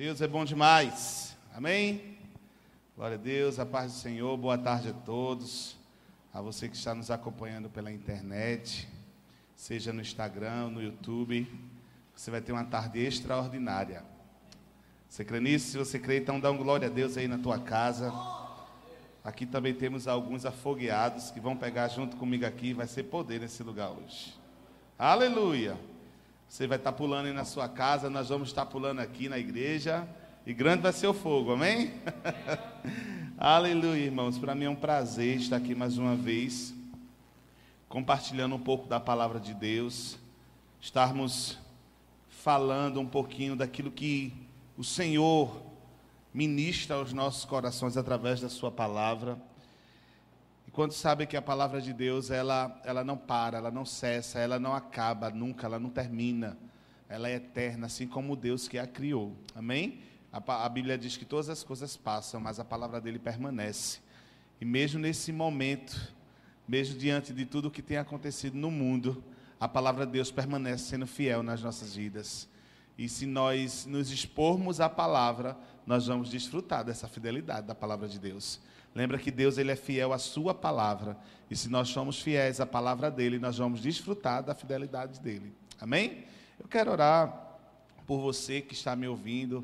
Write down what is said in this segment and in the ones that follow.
Deus é bom demais. Amém? Glória a Deus, a paz do Senhor. Boa tarde a todos. A você que está nos acompanhando pela internet, seja no Instagram, no YouTube. Você vai ter uma tarde extraordinária. Você crê nisso? Se você crê, então dá um glória a Deus aí na tua casa. Aqui também temos alguns afogueados que vão pegar junto comigo aqui. Vai ser poder nesse lugar hoje. Aleluia! Você vai estar pulando aí na sua casa, nós vamos estar pulando aqui na igreja. E grande vai ser o fogo, amém? Aleluia, irmãos. Para mim é um prazer estar aqui mais uma vez, compartilhando um pouco da palavra de Deus, estarmos falando um pouquinho daquilo que o Senhor ministra aos nossos corações através da Sua palavra. E quando sabe que a palavra de Deus, ela, ela não para, ela não cessa, ela não acaba nunca, ela não termina. Ela é eterna, assim como Deus que a criou. Amém? A, a Bíblia diz que todas as coisas passam, mas a palavra dele permanece. E mesmo nesse momento, mesmo diante de tudo o que tem acontecido no mundo, a palavra de Deus permanece sendo fiel nas nossas vidas. E se nós nos expormos à palavra, nós vamos desfrutar dessa fidelidade da palavra de Deus. Lembra que Deus ele é fiel à sua palavra. E se nós somos fiéis à palavra dele, nós vamos desfrutar da fidelidade dele. Amém? Eu quero orar por você que está me ouvindo,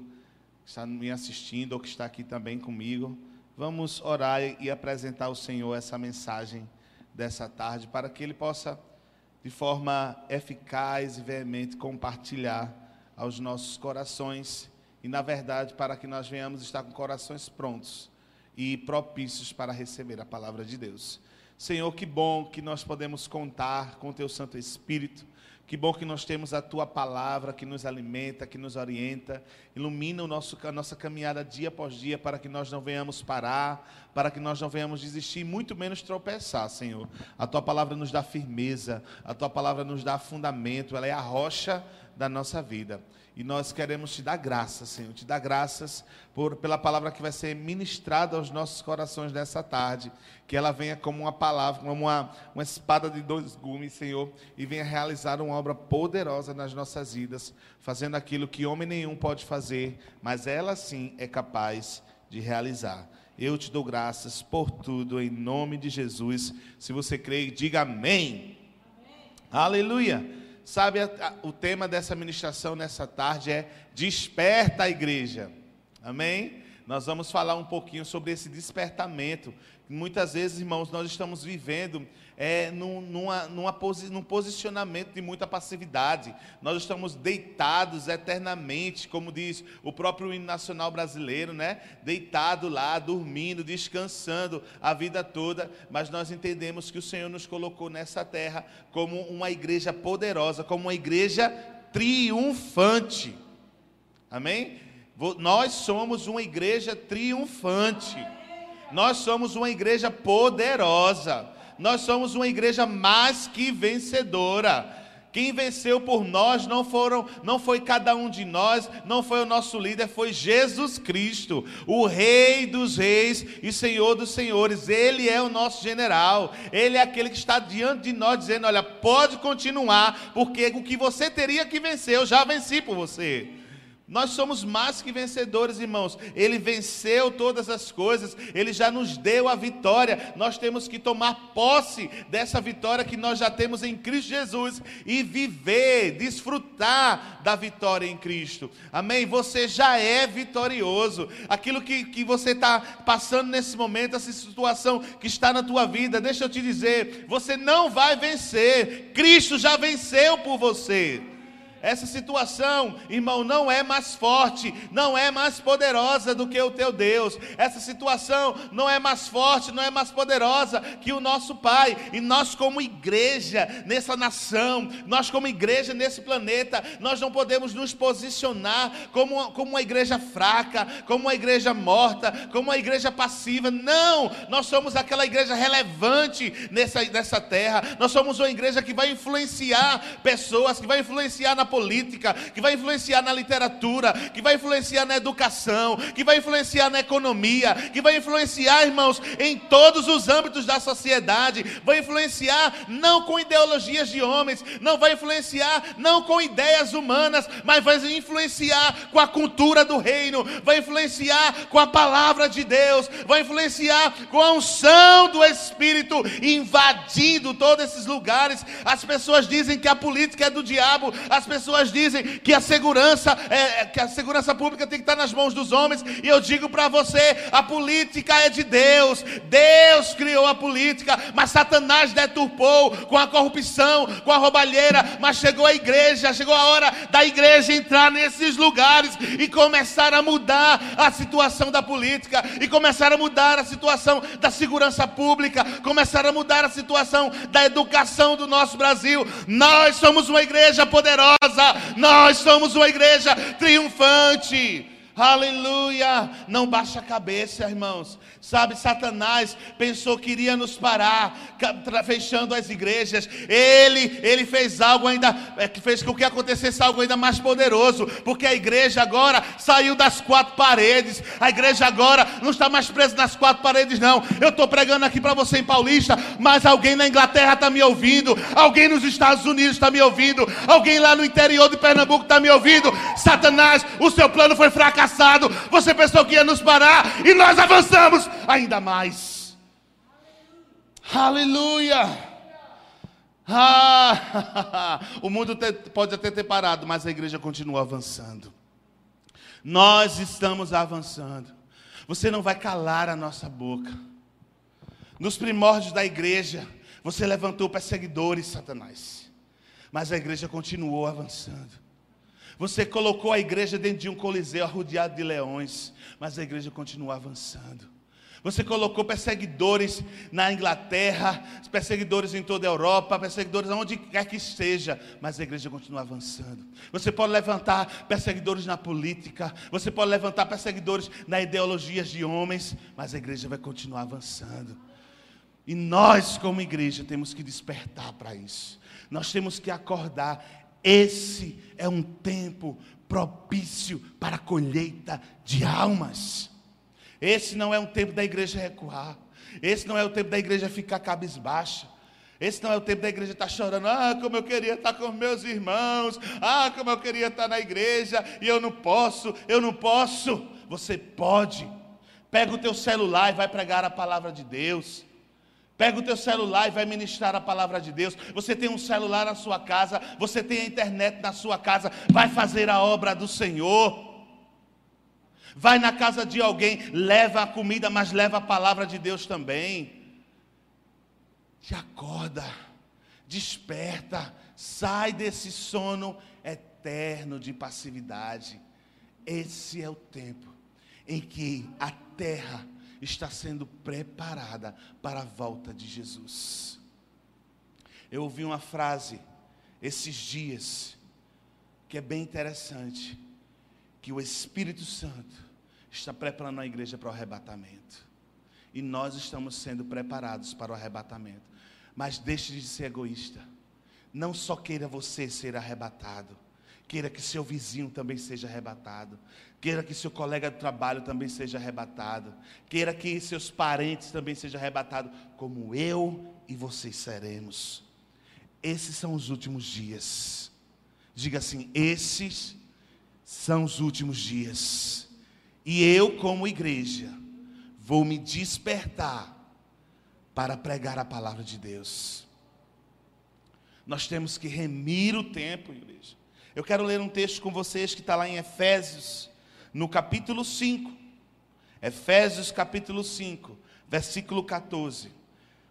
que está me assistindo ou que está aqui também comigo. Vamos orar e apresentar ao Senhor essa mensagem dessa tarde para que ele possa de forma eficaz e veemente compartilhar aos nossos corações e na verdade para que nós venhamos estar com corações prontos e propícios para receber a palavra de Deus. Senhor, que bom que nós podemos contar com o Teu Santo Espírito. Que bom que nós temos a Tua palavra que nos alimenta, que nos orienta, ilumina o nosso, a nossa caminhada dia após dia para que nós não venhamos parar, para que nós não venhamos desistir, muito menos tropeçar, Senhor. A Tua palavra nos dá firmeza, a Tua palavra nos dá fundamento, ela é a rocha da nossa vida. E nós queremos te dar graças, Senhor, te dar graças por, pela palavra que vai ser ministrada aos nossos corações nessa tarde. Que ela venha como uma palavra, como uma, uma espada de dois gumes, Senhor, e venha realizar uma obra poderosa nas nossas vidas, fazendo aquilo que homem nenhum pode fazer, mas ela sim é capaz de realizar. Eu te dou graças por tudo, em nome de Jesus. Se você crê, diga amém. amém. Aleluia. Sabe, o tema dessa ministração nessa tarde é Desperta a igreja. Amém? Nós vamos falar um pouquinho sobre esse despertamento. Muitas vezes, irmãos, nós estamos vivendo é, num, numa, numa num posicionamento de muita passividade. Nós estamos deitados eternamente, como diz o próprio hino nacional brasileiro, né? Deitado lá, dormindo, descansando a vida toda. Mas nós entendemos que o Senhor nos colocou nessa terra como uma igreja poderosa, como uma igreja triunfante. Amém? Nós somos uma igreja triunfante. Nós somos uma igreja poderosa nós somos uma igreja mais que vencedora. Quem venceu por nós não foram, não foi cada um de nós, não foi o nosso líder, foi Jesus Cristo, o Rei dos Reis e Senhor dos Senhores. Ele é o nosso general. Ele é aquele que está diante de nós dizendo: "Olha, pode continuar, porque o que você teria que vencer, eu já venci por você." Nós somos mais que vencedores, irmãos. Ele venceu todas as coisas, ele já nos deu a vitória. Nós temos que tomar posse dessa vitória que nós já temos em Cristo Jesus e viver, desfrutar da vitória em Cristo. Amém? Você já é vitorioso. Aquilo que, que você está passando nesse momento, essa situação que está na tua vida, deixa eu te dizer: você não vai vencer. Cristo já venceu por você. Essa situação, irmão, não é mais forte, não é mais poderosa do que o teu Deus. Essa situação não é mais forte, não é mais poderosa que o nosso Pai. E nós, como igreja nessa nação, nós, como igreja nesse planeta, nós não podemos nos posicionar como, como uma igreja fraca, como uma igreja morta, como uma igreja passiva. Não! Nós somos aquela igreja relevante nessa, nessa terra. Nós somos uma igreja que vai influenciar pessoas, que vai influenciar na política, que vai influenciar na literatura, que vai influenciar na educação, que vai influenciar na economia, que vai influenciar, irmãos, em todos os âmbitos da sociedade, vai influenciar não com ideologias de homens, não vai influenciar não com ideias humanas, mas vai influenciar com a cultura do reino, vai influenciar com a palavra de Deus, vai influenciar com a unção do Espírito invadindo todos esses lugares. As pessoas dizem que a política é do diabo, as pessoas dizem que a segurança é, que a segurança pública tem que estar nas mãos dos homens, e eu digo para você, a política é de Deus. Deus criou a política, mas Satanás deturpou com a corrupção, com a roubalheira, mas chegou a igreja, chegou a hora da igreja entrar nesses lugares e começar a mudar a situação da política e começar a mudar a situação da segurança pública, começar a mudar a situação da educação do nosso Brasil. Nós somos uma igreja poderosa, nós somos uma igreja triunfante. Aleluia! Não baixa a cabeça, irmãos. Sabe, Satanás pensou que iria nos parar, fechando as igrejas. Ele, ele fez algo ainda, é, fez com que acontecesse algo ainda mais poderoso, porque a igreja agora saiu das quatro paredes. A igreja agora não está mais presa nas quatro paredes, não. Eu estou pregando aqui para você em Paulista, mas alguém na Inglaterra está me ouvindo, alguém nos Estados Unidos está me ouvindo, alguém lá no interior de Pernambuco está me ouvindo. Satanás, o seu plano foi fracassado. Você pensou que ia nos parar e nós avançamos ainda mais. Aleluia! Ah, o mundo pode até ter parado, mas a igreja continua avançando. Nós estamos avançando. Você não vai calar a nossa boca. Nos primórdios da igreja, você levantou perseguidores, Satanás. Mas a igreja continuou avançando. Você colocou a igreja dentro de um coliseu arrodeado de leões, mas a igreja continua avançando. Você colocou perseguidores na Inglaterra, perseguidores em toda a Europa, perseguidores aonde quer que esteja, mas a igreja continua avançando. Você pode levantar perseguidores na política, você pode levantar perseguidores na ideologias de homens, mas a igreja vai continuar avançando. E nós, como igreja, temos que despertar para isso. Nós temos que acordar. Esse é um tempo propício para a colheita de almas. Esse não é um tempo da igreja recuar. Esse não é o tempo da igreja ficar cabisbaixa. Esse não é o tempo da igreja estar chorando. Ah, como eu queria estar com meus irmãos. Ah, como eu queria estar na igreja. E eu não posso, eu não posso. Você pode. Pega o teu celular e vai pregar a palavra de Deus. Pega o teu celular e vai ministrar a palavra de Deus. Você tem um celular na sua casa, você tem a internet na sua casa, vai fazer a obra do Senhor. Vai na casa de alguém, leva a comida, mas leva a palavra de Deus também. Te acorda, desperta, sai desse sono eterno de passividade. Esse é o tempo em que a terra está sendo preparada para a volta de Jesus. Eu ouvi uma frase esses dias que é bem interessante, que o Espírito Santo está preparando a igreja para o arrebatamento. E nós estamos sendo preparados para o arrebatamento. Mas deixe de ser egoísta. Não só queira você ser arrebatado, queira que seu vizinho também seja arrebatado, queira que seu colega de trabalho também seja arrebatado, queira que seus parentes também sejam arrebatados, como eu e vocês seremos. Esses são os últimos dias. Diga assim: esses são os últimos dias. E eu, como igreja, vou me despertar para pregar a palavra de Deus. Nós temos que remir o tempo, igreja. Eu quero ler um texto com vocês que está lá em Efésios, no capítulo 5. Efésios, capítulo 5, versículo 14.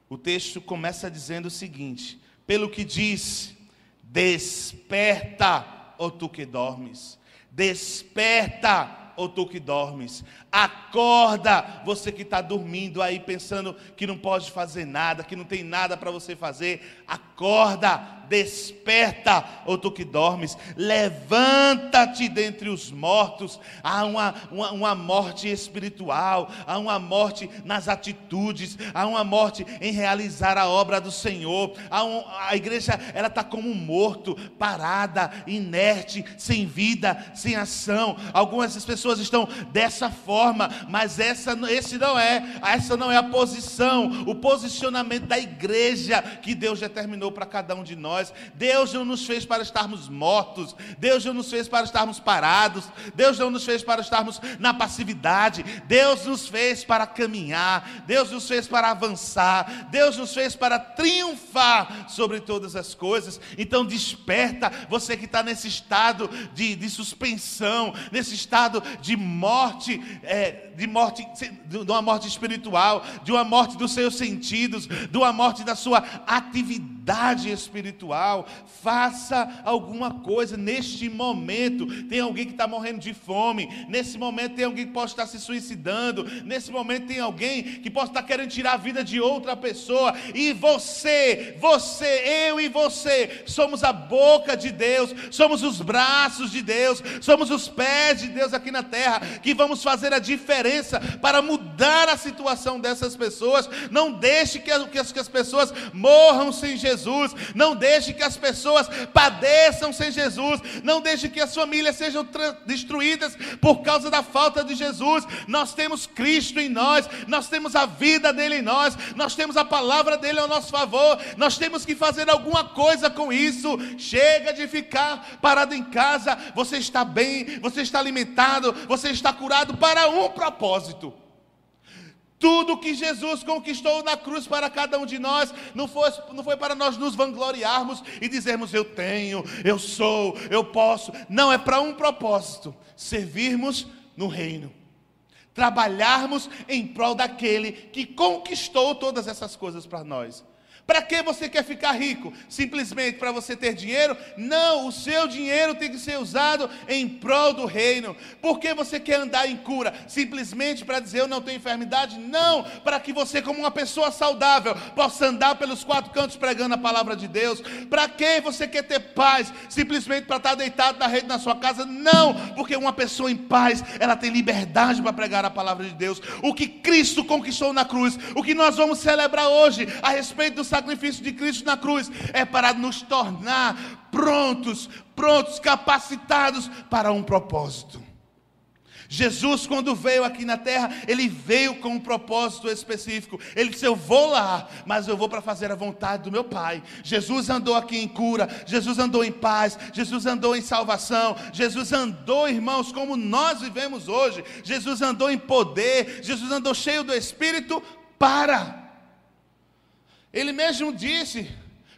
O texto começa dizendo o seguinte: Pelo que diz, desperta, ó tu que dormes, desperta ou tu que dormes. Acorda, você que está dormindo aí pensando que não pode fazer nada, que não tem nada para você fazer. Acorda, desperta, ou tu que dormes, levanta-te dentre os mortos. Há uma, uma, uma, morte espiritual, há uma morte nas atitudes, há uma morte em realizar a obra do Senhor. Um, a igreja ela está como um morto, parada, inerte, sem vida, sem ação. Algumas pessoas estão dessa forma, mas essa, esse não é, essa não é a posição, o posicionamento da igreja que Deus determinou para cada um de nós nós. Deus não nos fez para estarmos mortos. Deus não nos fez para estarmos parados. Deus não nos fez para estarmos na passividade. Deus nos fez para caminhar. Deus nos fez para avançar. Deus nos fez para triunfar sobre todas as coisas. Então desperta, você que está nesse estado de, de suspensão, nesse estado de morte, é, de morte, de uma morte espiritual, de uma morte dos seus sentidos, de uma morte da sua atividade espiritual. Faça alguma coisa neste momento. Tem alguém que está morrendo de fome. Nesse momento tem alguém que pode estar se suicidando. Nesse momento tem alguém que pode estar querendo tirar a vida de outra pessoa. E você, você, eu e você, somos a boca de Deus, somos os braços de Deus, somos os pés de Deus aqui na terra, que vamos fazer a diferença diferença para mudar a situação dessas pessoas. Não deixe que as, que as pessoas morram sem Jesus. Não deixe que as pessoas padeçam sem Jesus. Não deixe que as famílias sejam destruídas por causa da falta de Jesus. Nós temos Cristo em nós. Nós temos a vida dele em nós. Nós temos a palavra dele ao nosso favor. Nós temos que fazer alguma coisa com isso. Chega de ficar parado em casa. Você está bem, você está alimentado, você está curado para um propósito. Tudo que Jesus conquistou na cruz para cada um de nós não foi, não foi para nós nos vangloriarmos e dizermos eu tenho, eu sou, eu posso. Não, é para um propósito: servirmos no reino, trabalharmos em prol daquele que conquistou todas essas coisas para nós. Para que você quer ficar rico? Simplesmente para você ter dinheiro? Não, o seu dinheiro tem que ser usado em prol do reino. Por que você quer andar em cura? Simplesmente para dizer eu não tenho enfermidade? Não, para que você, como uma pessoa saudável, possa andar pelos quatro cantos pregando a palavra de Deus. Para que você quer ter paz? Simplesmente para estar deitado na rede na sua casa? Não, porque uma pessoa em paz, ela tem liberdade para pregar a palavra de Deus. O que Cristo conquistou na cruz, o que nós vamos celebrar hoje a respeito do sacrifício de Cristo na cruz é para nos tornar prontos, prontos, capacitados para um propósito. Jesus, quando veio aqui na terra, ele veio com um propósito específico. Ele disse: Eu vou lá, mas eu vou para fazer a vontade do meu Pai. Jesus andou aqui em cura, Jesus andou em paz, Jesus andou em salvação, Jesus andou, irmãos, como nós vivemos hoje. Jesus andou em poder, Jesus andou cheio do Espírito para ele mesmo disse: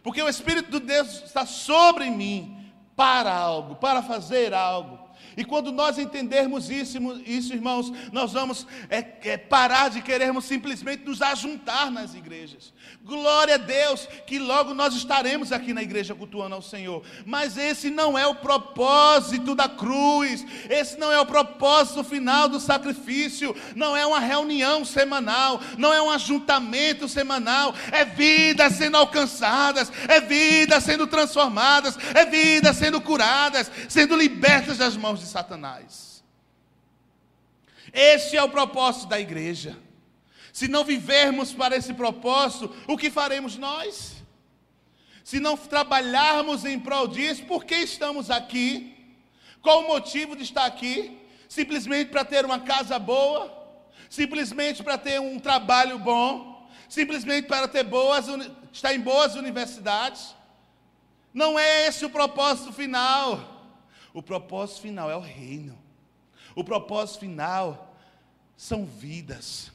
porque o Espírito de Deus está sobre mim para algo, para fazer algo. E quando nós entendermos isso, isso irmãos, nós vamos é, é, parar de querermos simplesmente nos ajuntar nas igrejas. Glória a Deus que logo nós estaremos aqui na igreja cultuando ao Senhor. Mas esse não é o propósito da cruz, esse não é o propósito final do sacrifício, não é uma reunião semanal, não é um ajuntamento semanal, é vidas sendo alcançadas, é vidas sendo transformadas, é vidas sendo curadas, sendo libertas das mãos de Satanás. Esse é o propósito da igreja. Se não vivermos para esse propósito, o que faremos nós? Se não trabalharmos em prol disso, por que estamos aqui? Qual o motivo de estar aqui? Simplesmente para ter uma casa boa? Simplesmente para ter um trabalho bom? Simplesmente para ter boas, estar em boas universidades? Não é esse o propósito final. O propósito final é o reino. O propósito final são vidas.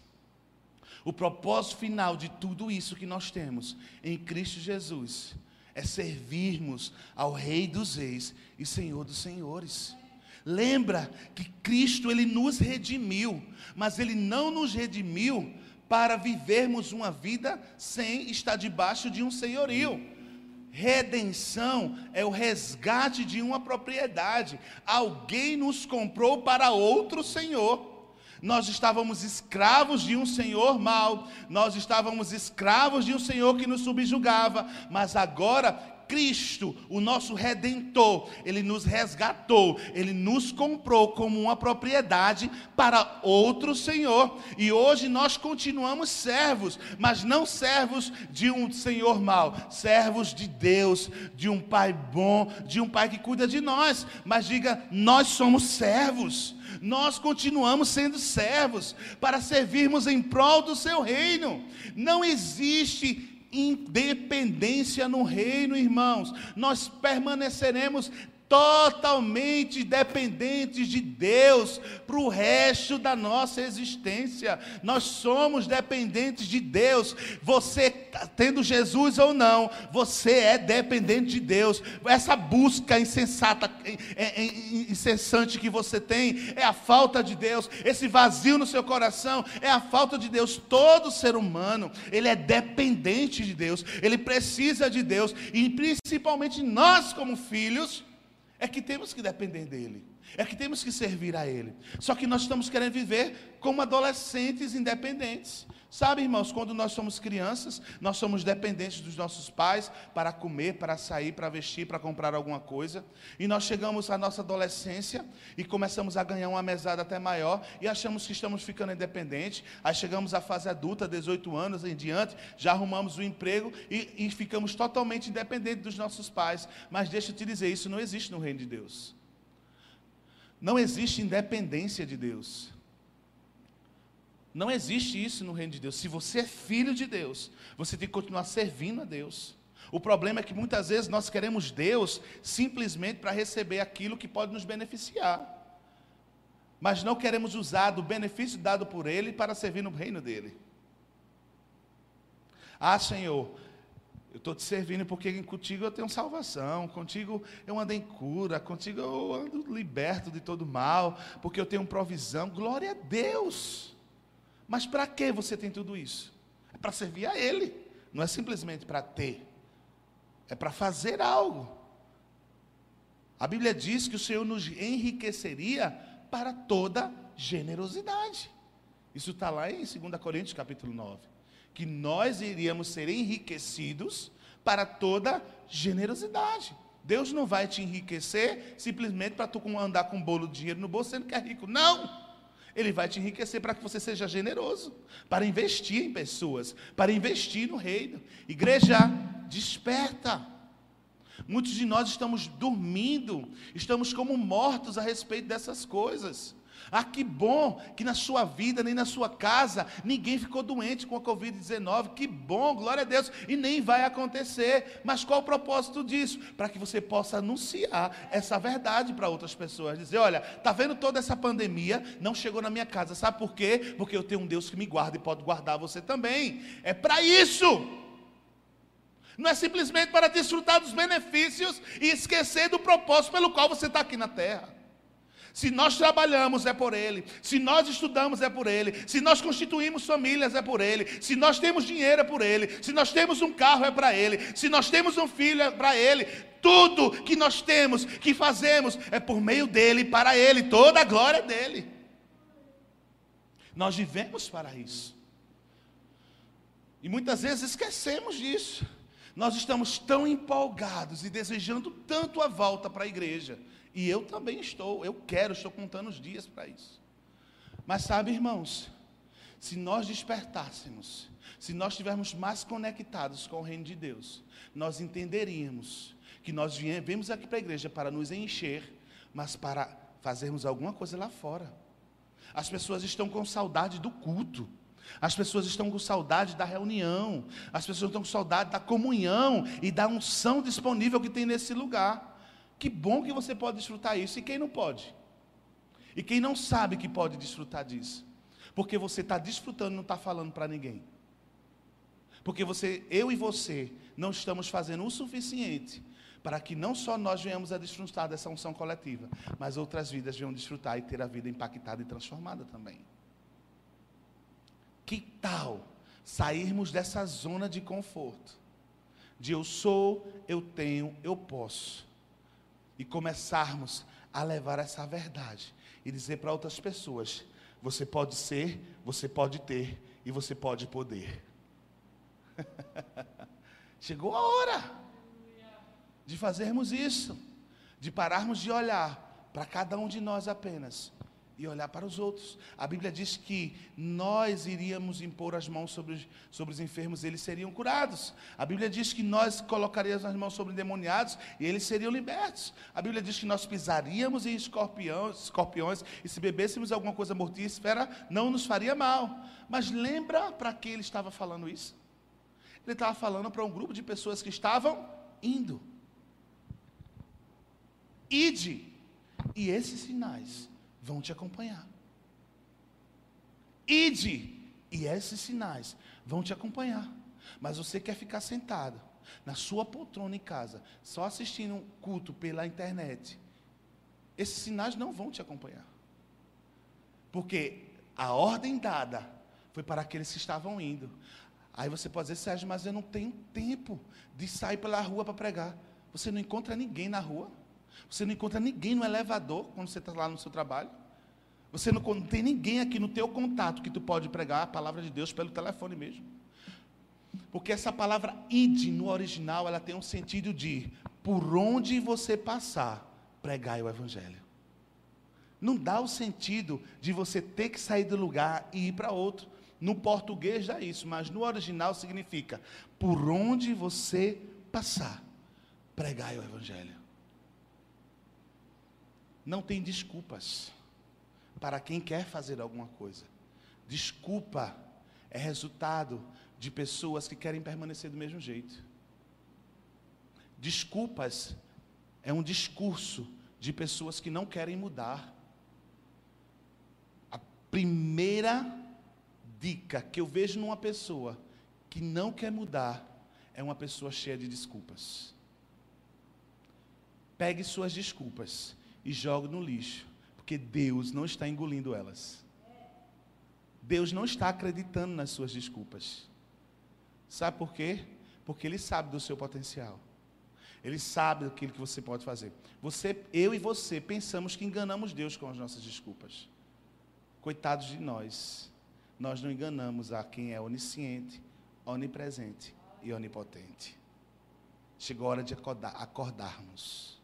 O propósito final de tudo isso que nós temos em Cristo Jesus é servirmos ao Rei dos Reis e Senhor dos Senhores. Lembra que Cristo ele nos redimiu, mas ele não nos redimiu para vivermos uma vida sem estar debaixo de um senhorio. Redenção é o resgate de uma propriedade. Alguém nos comprou para outro senhor. Nós estávamos escravos de um senhor mau, nós estávamos escravos de um senhor que nos subjugava, mas agora Cristo, o nosso redentor, ele nos resgatou, ele nos comprou como uma propriedade para outro Senhor. E hoje nós continuamos servos, mas não servos de um Senhor mau, servos de Deus, de um Pai bom, de um Pai que cuida de nós. Mas diga, nós somos servos. Nós continuamos sendo servos para servirmos em prol do seu reino. Não existe independência no reino, irmãos. Nós permaneceremos totalmente dependentes de Deus para o resto da nossa existência. Nós somos dependentes de Deus. Você, tá tendo Jesus ou não, você é dependente de Deus. Essa busca insensata, incessante que você tem é a falta de Deus. Esse vazio no seu coração é a falta de Deus. Todo ser humano, ele é dependente de Deus. Ele precisa de Deus. E principalmente nós, como filhos, é que temos que depender dele, é que temos que servir a ele. Só que nós estamos querendo viver como adolescentes independentes. Sabe, irmãos, quando nós somos crianças, nós somos dependentes dos nossos pais para comer, para sair, para vestir, para comprar alguma coisa. E nós chegamos à nossa adolescência e começamos a ganhar uma mesada até maior e achamos que estamos ficando independentes. Aí chegamos à fase adulta, 18 anos em diante, já arrumamos o um emprego e, e ficamos totalmente independentes dos nossos pais. Mas deixa eu te dizer, isso não existe no reino de Deus. Não existe independência de Deus. Não existe isso no reino de Deus. Se você é filho de Deus, você tem que continuar servindo a Deus. O problema é que muitas vezes nós queremos Deus simplesmente para receber aquilo que pode nos beneficiar. Mas não queremos usar do benefício dado por Ele para servir no reino dele. Ah, Senhor, eu estou te servindo porque contigo eu tenho salvação, contigo eu ando em cura, contigo eu ando liberto de todo mal, porque eu tenho provisão. Glória a Deus. Mas para que você tem tudo isso? É para servir a Ele, não é simplesmente para ter, é para fazer algo. A Bíblia diz que o Senhor nos enriqueceria para toda generosidade. Isso está lá em 2 Coríntios capítulo 9. Que nós iríamos ser enriquecidos para toda generosidade. Deus não vai te enriquecer simplesmente para tu andar com um bolo de dinheiro no bolso sendo que é rico. Não! Ele vai te enriquecer para que você seja generoso, para investir em pessoas, para investir no reino. Igreja, desperta. Muitos de nós estamos dormindo, estamos como mortos a respeito dessas coisas. Ah, que bom que na sua vida, nem na sua casa, ninguém ficou doente com a Covid-19. Que bom, glória a Deus. E nem vai acontecer. Mas qual o propósito disso? Para que você possa anunciar essa verdade para outras pessoas. Dizer: olha, está vendo toda essa pandemia? Não chegou na minha casa. Sabe por quê? Porque eu tenho um Deus que me guarda e pode guardar você também. É para isso. Não é simplesmente para desfrutar dos benefícios e esquecer do propósito pelo qual você está aqui na terra. Se nós trabalhamos é por Ele, se nós estudamos é por Ele, se nós constituímos famílias é por Ele, se nós temos dinheiro é por Ele, se nós temos um carro é para Ele, se nós temos um filho é para Ele. Tudo que nós temos, que fazemos, é por meio dele, para Ele, toda a glória é dele. Nós vivemos para isso. E muitas vezes esquecemos disso. Nós estamos tão empolgados e desejando tanto a volta para a igreja e eu também estou, eu quero, estou contando os dias para isso. Mas sabe, irmãos, se nós despertássemos, se nós estivermos mais conectados com o reino de Deus, nós entenderíamos que nós viemos aqui para a igreja para nos encher, mas para fazermos alguma coisa lá fora. As pessoas estão com saudade do culto. As pessoas estão com saudade da reunião. As pessoas estão com saudade da comunhão e da unção disponível que tem nesse lugar. Que bom que você pode desfrutar isso. E quem não pode? E quem não sabe que pode desfrutar disso? Porque você está desfrutando e não está falando para ninguém. Porque você, eu e você, não estamos fazendo o suficiente para que não só nós venhamos a desfrutar dessa unção coletiva, mas outras vidas venham desfrutar e ter a vida impactada e transformada também. Que tal sairmos dessa zona de conforto? de eu sou, eu tenho, eu posso. E começarmos a levar essa verdade e dizer para outras pessoas: você pode ser, você pode ter e você pode poder. Chegou a hora de fazermos isso, de pararmos de olhar para cada um de nós apenas e olhar para os outros. A Bíblia diz que nós iríamos impor as mãos sobre os, sobre os enfermos e eles seriam curados. A Bíblia diz que nós colocaríamos as mãos sobre endemoniados e eles seriam libertos. A Bíblia diz que nós pisaríamos em escorpiões, escorpiões e se bebêssemos alguma coisa mortífera, não nos faria mal. Mas lembra para que ele estava falando isso? Ele estava falando para um grupo de pessoas que estavam indo. Ide. E esses sinais vão te acompanhar. Ide, e esses sinais vão te acompanhar. Mas você quer ficar sentado na sua poltrona em casa, só assistindo um culto pela internet. Esses sinais não vão te acompanhar. Porque a ordem dada foi para aqueles que estavam indo. Aí você pode dizer, Sérgio, mas eu não tenho tempo de sair pela rua para pregar. Você não encontra ninguém na rua. Você não encontra ninguém no elevador quando você está lá no seu trabalho. Você não, tem ninguém aqui no teu contato que tu pode pregar a palavra de Deus pelo telefone mesmo. Porque essa palavra id no original, ela tem um sentido de por onde você passar, pregai o evangelho. Não dá o sentido de você ter que sair do lugar e ir para outro. No português dá isso, mas no original significa por onde você passar, pregai o evangelho. Não tem desculpas para quem quer fazer alguma coisa. Desculpa é resultado de pessoas que querem permanecer do mesmo jeito. Desculpas é um discurso de pessoas que não querem mudar. A primeira dica que eu vejo numa pessoa que não quer mudar é uma pessoa cheia de desculpas. Pegue suas desculpas e jogue no lixo, porque Deus não está engolindo elas. Deus não está acreditando nas suas desculpas. Sabe por quê? Porque Ele sabe do seu potencial. Ele sabe daquilo que você pode fazer. Você, eu e você pensamos que enganamos Deus com as nossas desculpas. Coitados de nós. Nós não enganamos a quem é onisciente, onipresente e onipotente. Chegou a hora de acordar, acordarmos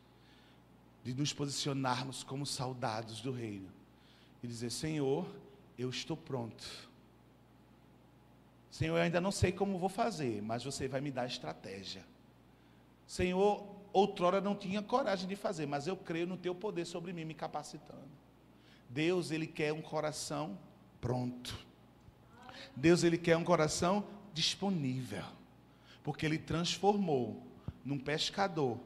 de nos posicionarmos como soldados do reino e dizer: Senhor, eu estou pronto. Senhor, eu ainda não sei como vou fazer, mas você vai me dar estratégia. Senhor, outrora não tinha coragem de fazer, mas eu creio no teu poder sobre mim, me capacitando. Deus, Ele quer um coração pronto. Deus, Ele quer um coração disponível. Porque Ele transformou num pescador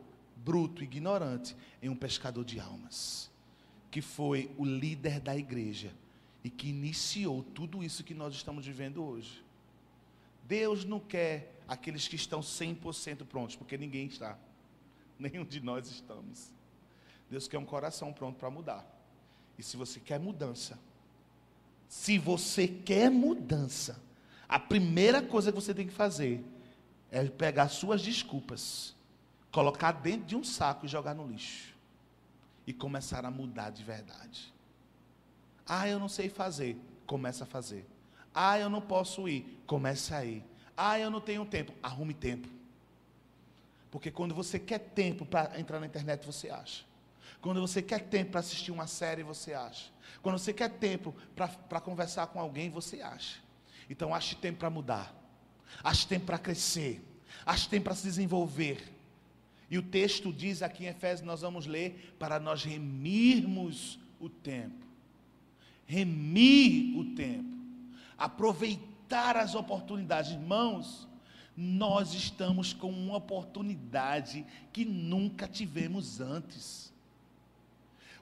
bruto, ignorante, em um pescador de almas, que foi o líder da igreja e que iniciou tudo isso que nós estamos vivendo hoje. Deus não quer aqueles que estão 100% prontos, porque ninguém está. Nenhum de nós estamos. Deus quer um coração pronto para mudar. E se você quer mudança, se você quer mudança, a primeira coisa que você tem que fazer é pegar suas desculpas colocar dentro de um saco e jogar no lixo. E começar a mudar de verdade. Ah, eu não sei fazer. Começa a fazer. Ah, eu não posso ir. Comece a ir. Ah, eu não tenho tempo. Arrume tempo. Porque quando você quer tempo para entrar na internet, você acha. Quando você quer tempo para assistir uma série, você acha. Quando você quer tempo para conversar com alguém, você acha. Então, ache tempo para mudar. Ache tempo para crescer. Ache tempo para se desenvolver. E o texto diz aqui em Efésios, nós vamos ler, para nós remirmos o tempo. Remir o tempo. Aproveitar as oportunidades. Irmãos, nós estamos com uma oportunidade que nunca tivemos antes.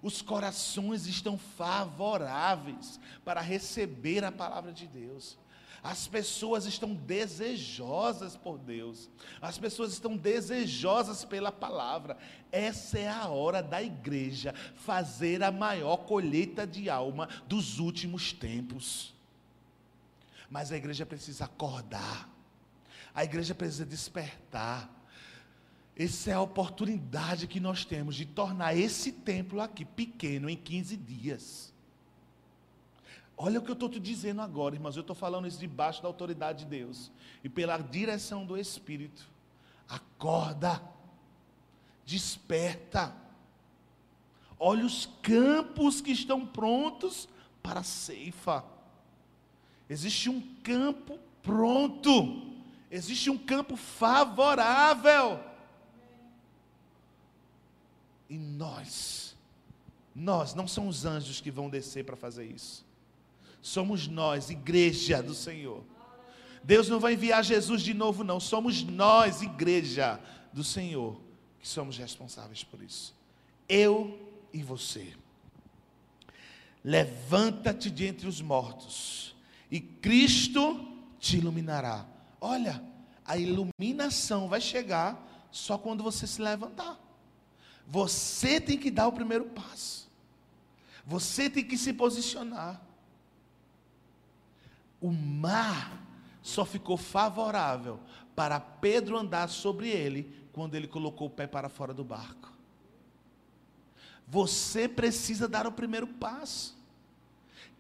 Os corações estão favoráveis para receber a palavra de Deus. As pessoas estão desejosas por Deus. As pessoas estão desejosas pela palavra. Essa é a hora da igreja fazer a maior colheita de alma dos últimos tempos. Mas a igreja precisa acordar. A igreja precisa despertar. Essa é a oportunidade que nós temos de tornar esse templo aqui pequeno em 15 dias. Olha o que eu estou te dizendo agora, irmãos. Eu estou falando isso debaixo da autoridade de Deus e pela direção do Espírito. Acorda, desperta. Olha os campos que estão prontos para a ceifa. Existe um campo pronto, existe um campo favorável. E nós, nós não são os anjos que vão descer para fazer isso. Somos nós, igreja do Senhor. Deus não vai enviar Jesus de novo, não. Somos nós, igreja do Senhor, que somos responsáveis por isso. Eu e você. Levanta-te de entre os mortos, e Cristo te iluminará. Olha, a iluminação vai chegar só quando você se levantar. Você tem que dar o primeiro passo. Você tem que se posicionar. O mar só ficou favorável para Pedro andar sobre ele quando ele colocou o pé para fora do barco. Você precisa dar o primeiro passo.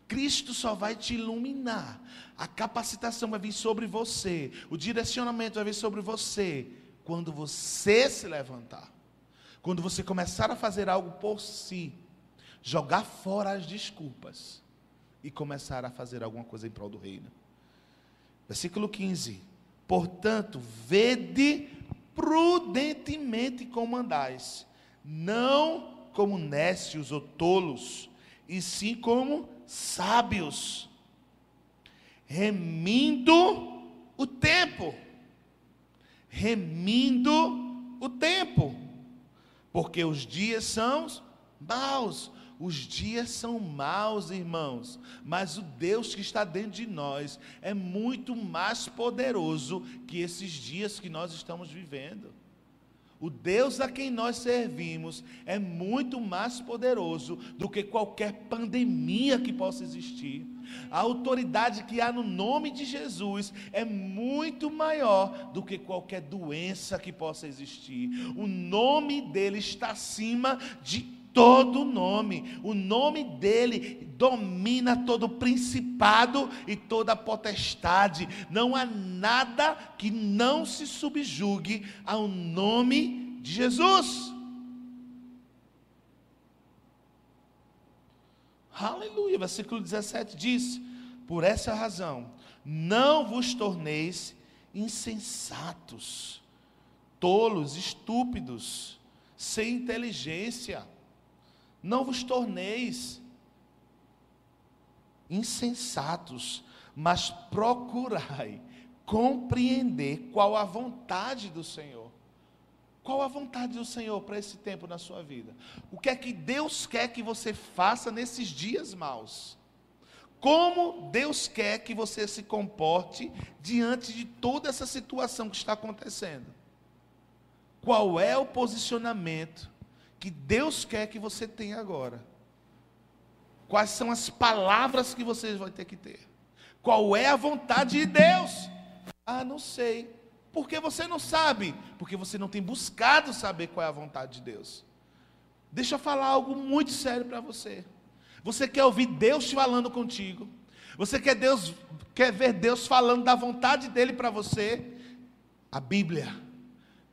Cristo só vai te iluminar. A capacitação vai vir sobre você. O direcionamento vai vir sobre você. Quando você se levantar. Quando você começar a fazer algo por si. Jogar fora as desculpas. E começar a fazer alguma coisa em prol do reino. Versículo 15. Portanto, vede prudentemente como andais. Não como nécios ou tolos, e sim como sábios, remindo o tempo, remindo o tempo, porque os dias são maus, os dias são maus, irmãos, mas o Deus que está dentro de nós é muito mais poderoso que esses dias que nós estamos vivendo. O Deus a quem nós servimos é muito mais poderoso do que qualquer pandemia que possa existir. A autoridade que há no nome de Jesus é muito maior do que qualquer doença que possa existir. O nome dele está acima de todo nome. O nome dele domina todo principado e toda potestade. Não há nada que não se subjugue ao nome de Jesus. Aleluia. Versículo 17 diz: Por essa razão, não vos torneis insensatos, tolos, estúpidos, sem inteligência não vos torneis insensatos, mas procurai compreender qual a vontade do Senhor. Qual a vontade do Senhor para esse tempo na sua vida? O que é que Deus quer que você faça nesses dias maus? Como Deus quer que você se comporte diante de toda essa situação que está acontecendo? Qual é o posicionamento que Deus quer que você tenha agora? Quais são as palavras que você vai ter que ter? Qual é a vontade de Deus? Ah, não sei. Por que você não sabe? Porque você não tem buscado saber qual é a vontade de Deus. Deixa eu falar algo muito sério para você. Você quer ouvir Deus falando contigo? Você quer Deus quer ver Deus falando da vontade dele para você? A Bíblia,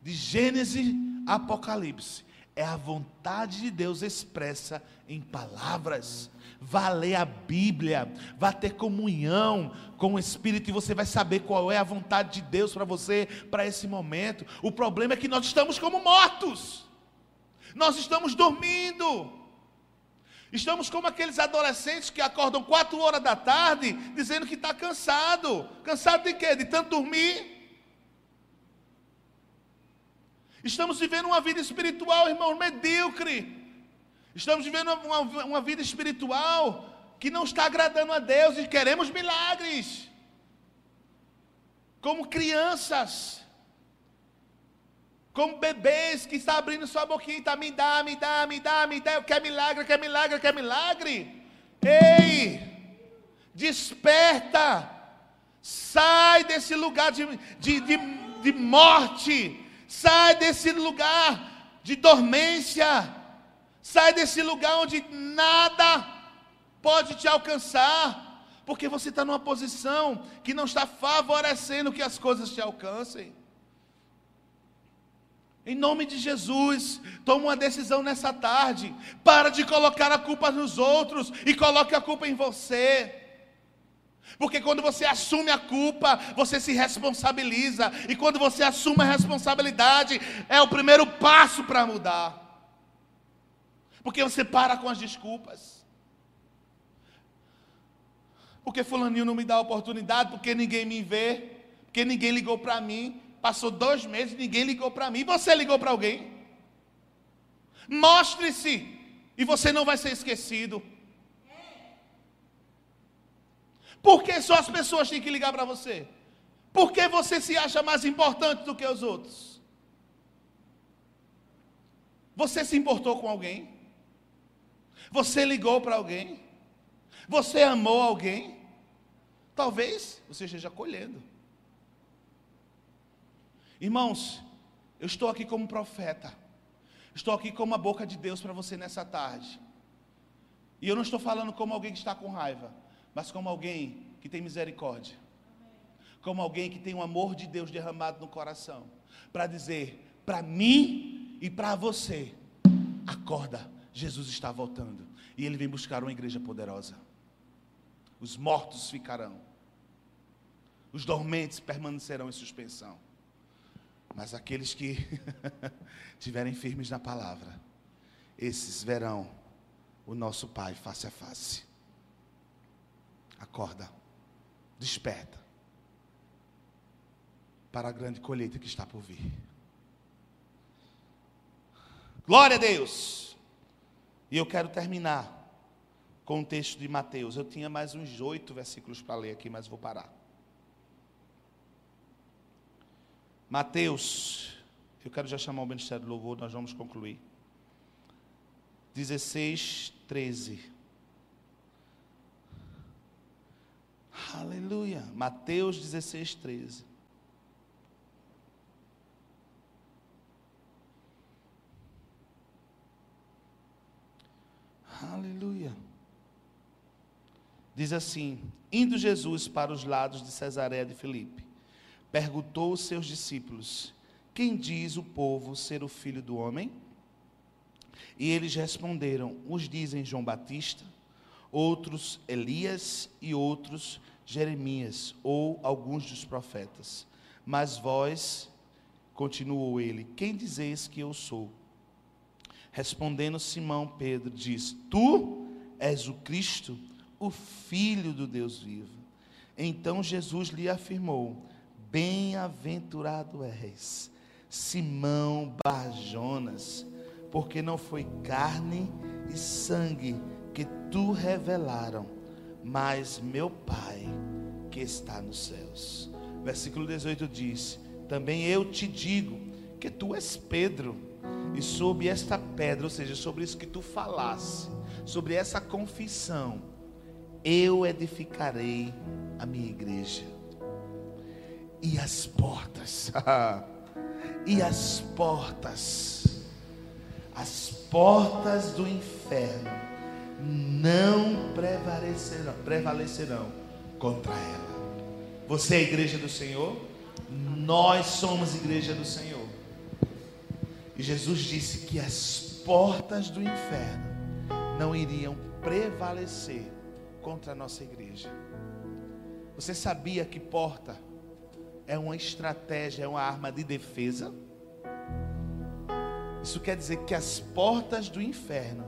de Gênesis a Apocalipse, é a vontade de Deus expressa em palavras. Vá ler a Bíblia, vá ter comunhão com o Espírito e você vai saber qual é a vontade de Deus para você, para esse momento. O problema é que nós estamos como mortos, nós estamos dormindo. Estamos como aqueles adolescentes que acordam quatro horas da tarde dizendo que está cansado. Cansado de quê? De tanto dormir? Estamos vivendo uma vida espiritual, irmão, medíocre. Estamos vivendo uma, uma vida espiritual que não está agradando a Deus e queremos milagres. Como crianças, como bebês que está abrindo sua boquinha, tá, me dá, me dá, me dá, me dá, eu quero milagre, quero milagre, quero milagre. Ei, desperta, sai desse lugar de, de, de, de morte, Sai desse lugar de dormência. Sai desse lugar onde nada pode te alcançar. Porque você está numa posição que não está favorecendo que as coisas te alcancem. Em nome de Jesus, toma uma decisão nessa tarde. Para de colocar a culpa nos outros e coloque a culpa em você. Porque quando você assume a culpa, você se responsabiliza. E quando você assume a responsabilidade, é o primeiro passo para mudar. Porque você para com as desculpas. Porque fulaninho não me dá oportunidade, porque ninguém me vê, porque ninguém ligou para mim. Passou dois meses, ninguém ligou para mim. Você ligou para alguém? Mostre-se, e você não vai ser esquecido. Por que só as pessoas têm que ligar para você? Por que você se acha mais importante do que os outros? Você se importou com alguém? Você ligou para alguém? Você amou alguém? Talvez você esteja colhendo. Irmãos, eu estou aqui como profeta. Estou aqui como a boca de Deus para você nessa tarde. E eu não estou falando como alguém que está com raiva mas como alguém que tem misericórdia, como alguém que tem o amor de Deus derramado no coração, para dizer para mim e para você: acorda, Jesus está voltando. E ele vem buscar uma igreja poderosa. Os mortos ficarão, os dormentes permanecerão em suspensão, mas aqueles que estiverem firmes na palavra, esses verão o nosso Pai face a face. Acorda, desperta para a grande colheita que está por vir. Glória a Deus! E eu quero terminar com o texto de Mateus. Eu tinha mais uns oito versículos para ler aqui, mas vou parar. Mateus, eu quero já chamar o Ministério do Louvor, nós vamos concluir. 16, 13. Aleluia. Mateus 16, 13. Aleluia. Diz assim: Indo Jesus para os lados de Cesareia de Filipe, perguntou aos seus discípulos: Quem diz o povo ser o filho do homem? E eles responderam: Uns dizem João Batista, outros Elias e outros Jeremias ou alguns dos profetas. Mas vós, continuou ele, quem dizeis que eu sou? Respondendo Simão Pedro, diz: Tu és o Cristo, o Filho do Deus vivo. Então Jesus lhe afirmou: Bem-aventurado és, Simão Barjonas, porque não foi carne e sangue que tu revelaram, mas meu Pai que está nos céus. Versículo 18 diz: Também eu te digo que tu és Pedro, e sobre esta pedra, ou seja, sobre isso que tu falasse, sobre essa confissão, eu edificarei a minha igreja. E as portas, e as portas, as portas do inferno não prevalecerão, prevalecerão contra ela. Você é a igreja do Senhor? Nós somos igreja do Senhor. E Jesus disse que as portas do inferno não iriam prevalecer contra a nossa igreja. Você sabia que porta é uma estratégia, é uma arma de defesa? Isso quer dizer que as portas do inferno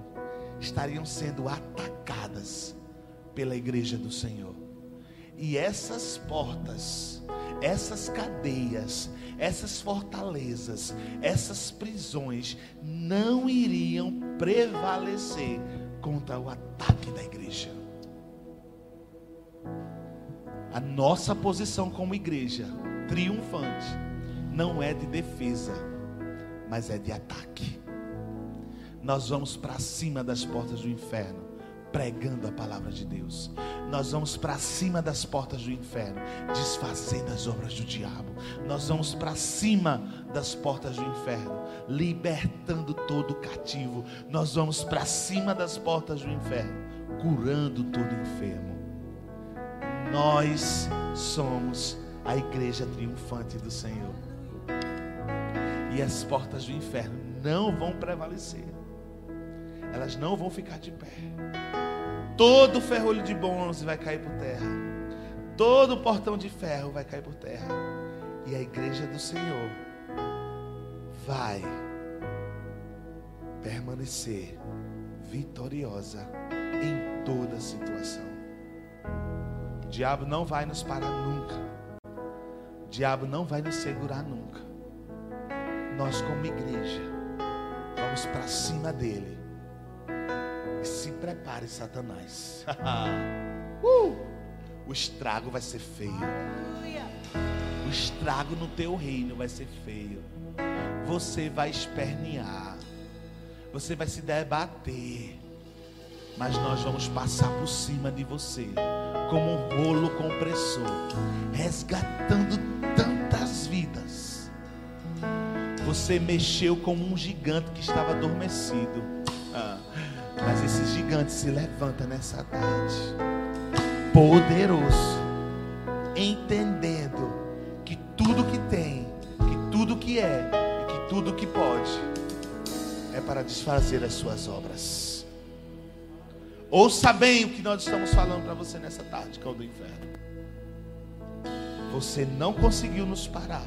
estariam sendo atacadas pela igreja do Senhor. E essas portas, essas cadeias, essas fortalezas, essas prisões não iriam prevalecer contra o ataque da igreja. A nossa posição como igreja triunfante não é de defesa, mas é de ataque nós vamos para cima das portas do inferno, pregando a palavra de Deus. nós vamos para cima das portas do inferno, desfazendo as obras do diabo. Nós vamos para cima das portas do inferno, libertando todo cativo. Nós vamos para cima das portas do inferno, curando todo enfermo. Nós somos a igreja triunfante do Senhor. E as portas do inferno não vão prevalecer. Elas não vão ficar de pé. Todo ferrolho de bronze vai cair por terra. Todo portão de ferro vai cair por terra. E a igreja do Senhor vai permanecer vitoriosa em toda situação. O diabo não vai nos parar nunca. O diabo não vai nos segurar nunca. Nós, como igreja, vamos para cima dele se prepare, Satanás. uh, o estrago vai ser feio. O estrago no teu reino vai ser feio. Você vai espernear. Você vai se debater. Mas nós vamos passar por cima de você como um rolo compressor, resgatando tantas vidas. Você mexeu como um gigante que estava adormecido. Ah. Mas esse gigante se levanta nessa tarde, poderoso, entendendo que tudo que tem, que tudo que é e que tudo que pode é para desfazer as suas obras. Ouça bem o que nós estamos falando para você nessa tarde, cão do inferno. Você não conseguiu nos parar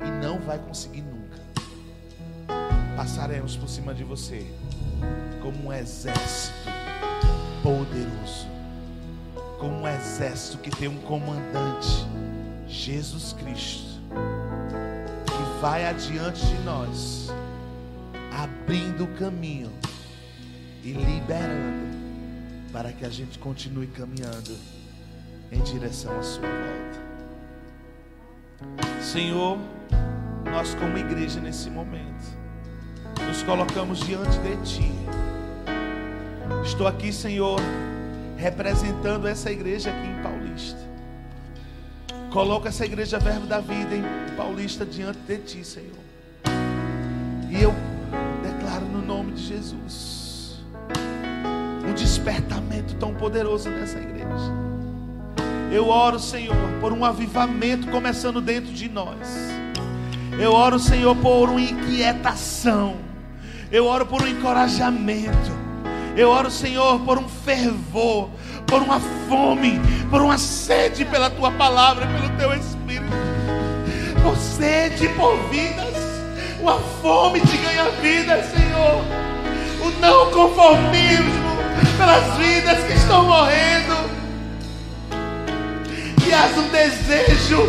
e não vai conseguir nunca. Passaremos por cima de você como um exército poderoso, como um exército que tem um comandante, Jesus Cristo, que vai adiante de nós, abrindo o caminho e liberando, para que a gente continue caminhando em direção à Sua volta. Senhor, nós como igreja nesse momento, nos colocamos diante de Ti. Estou aqui, Senhor, representando essa igreja aqui em Paulista. Coloca essa igreja Verbo da Vida em Paulista diante de Ti, Senhor. E eu declaro no nome de Jesus um despertamento tão poderoso nessa igreja. Eu oro, Senhor, por um avivamento começando dentro de nós. Eu oro, Senhor, por uma inquietação. Eu oro por um encorajamento. Eu oro, Senhor, por um fervor, por uma fome, por uma sede pela tua palavra, pelo teu espírito. Por sede por vidas, uma fome de ganhar vidas, Senhor. O não conformismo pelas vidas que estão morrendo. E há um desejo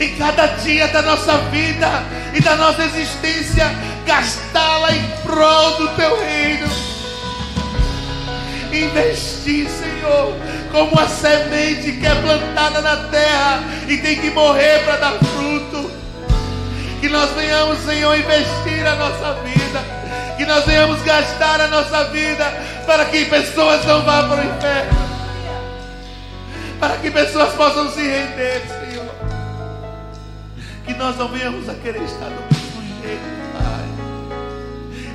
em cada dia da nossa vida e da nossa existência, gastá-la em prol do teu reino. Investir, Senhor, como a semente que é plantada na terra e tem que morrer para dar fruto. Que nós venhamos, Senhor, investir a nossa vida. Que nós venhamos gastar a nossa vida para que pessoas não vá para o inferno. Para que pessoas possam se render, Senhor que nós não venhamos a querer estar do mesmo jeito.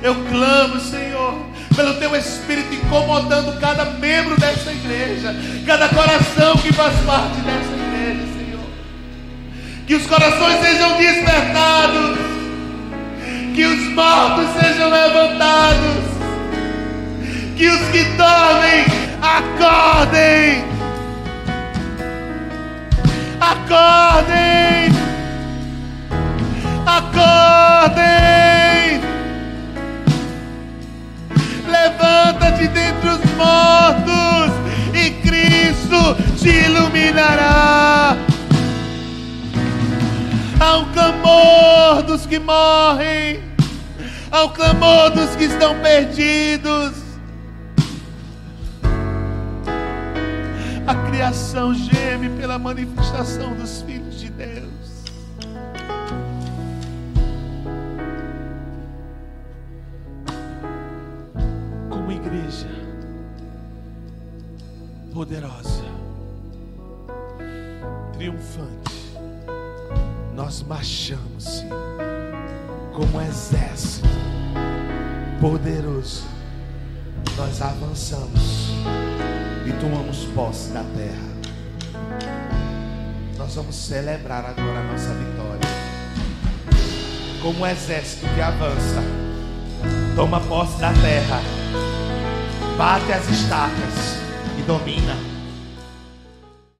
Eu clamo, Senhor, pelo Teu Espírito incomodando cada membro dessa igreja, cada coração que faz parte dessa igreja, Senhor. Que os corações sejam despertados, que os mortos sejam levantados, que os que dormem acordem. Acordem! Mortos e Cristo te iluminará. Há clamor dos que morrem, há clamor dos que estão perdidos. A criação geme pela manifestação dos filhos poderosa. triunfante. Nós marchamos, como um exército poderoso. Nós avançamos e tomamos posse da terra. Nós vamos celebrar agora a nossa vitória. Como um exército que avança, toma posse da terra, bate as estacas domina.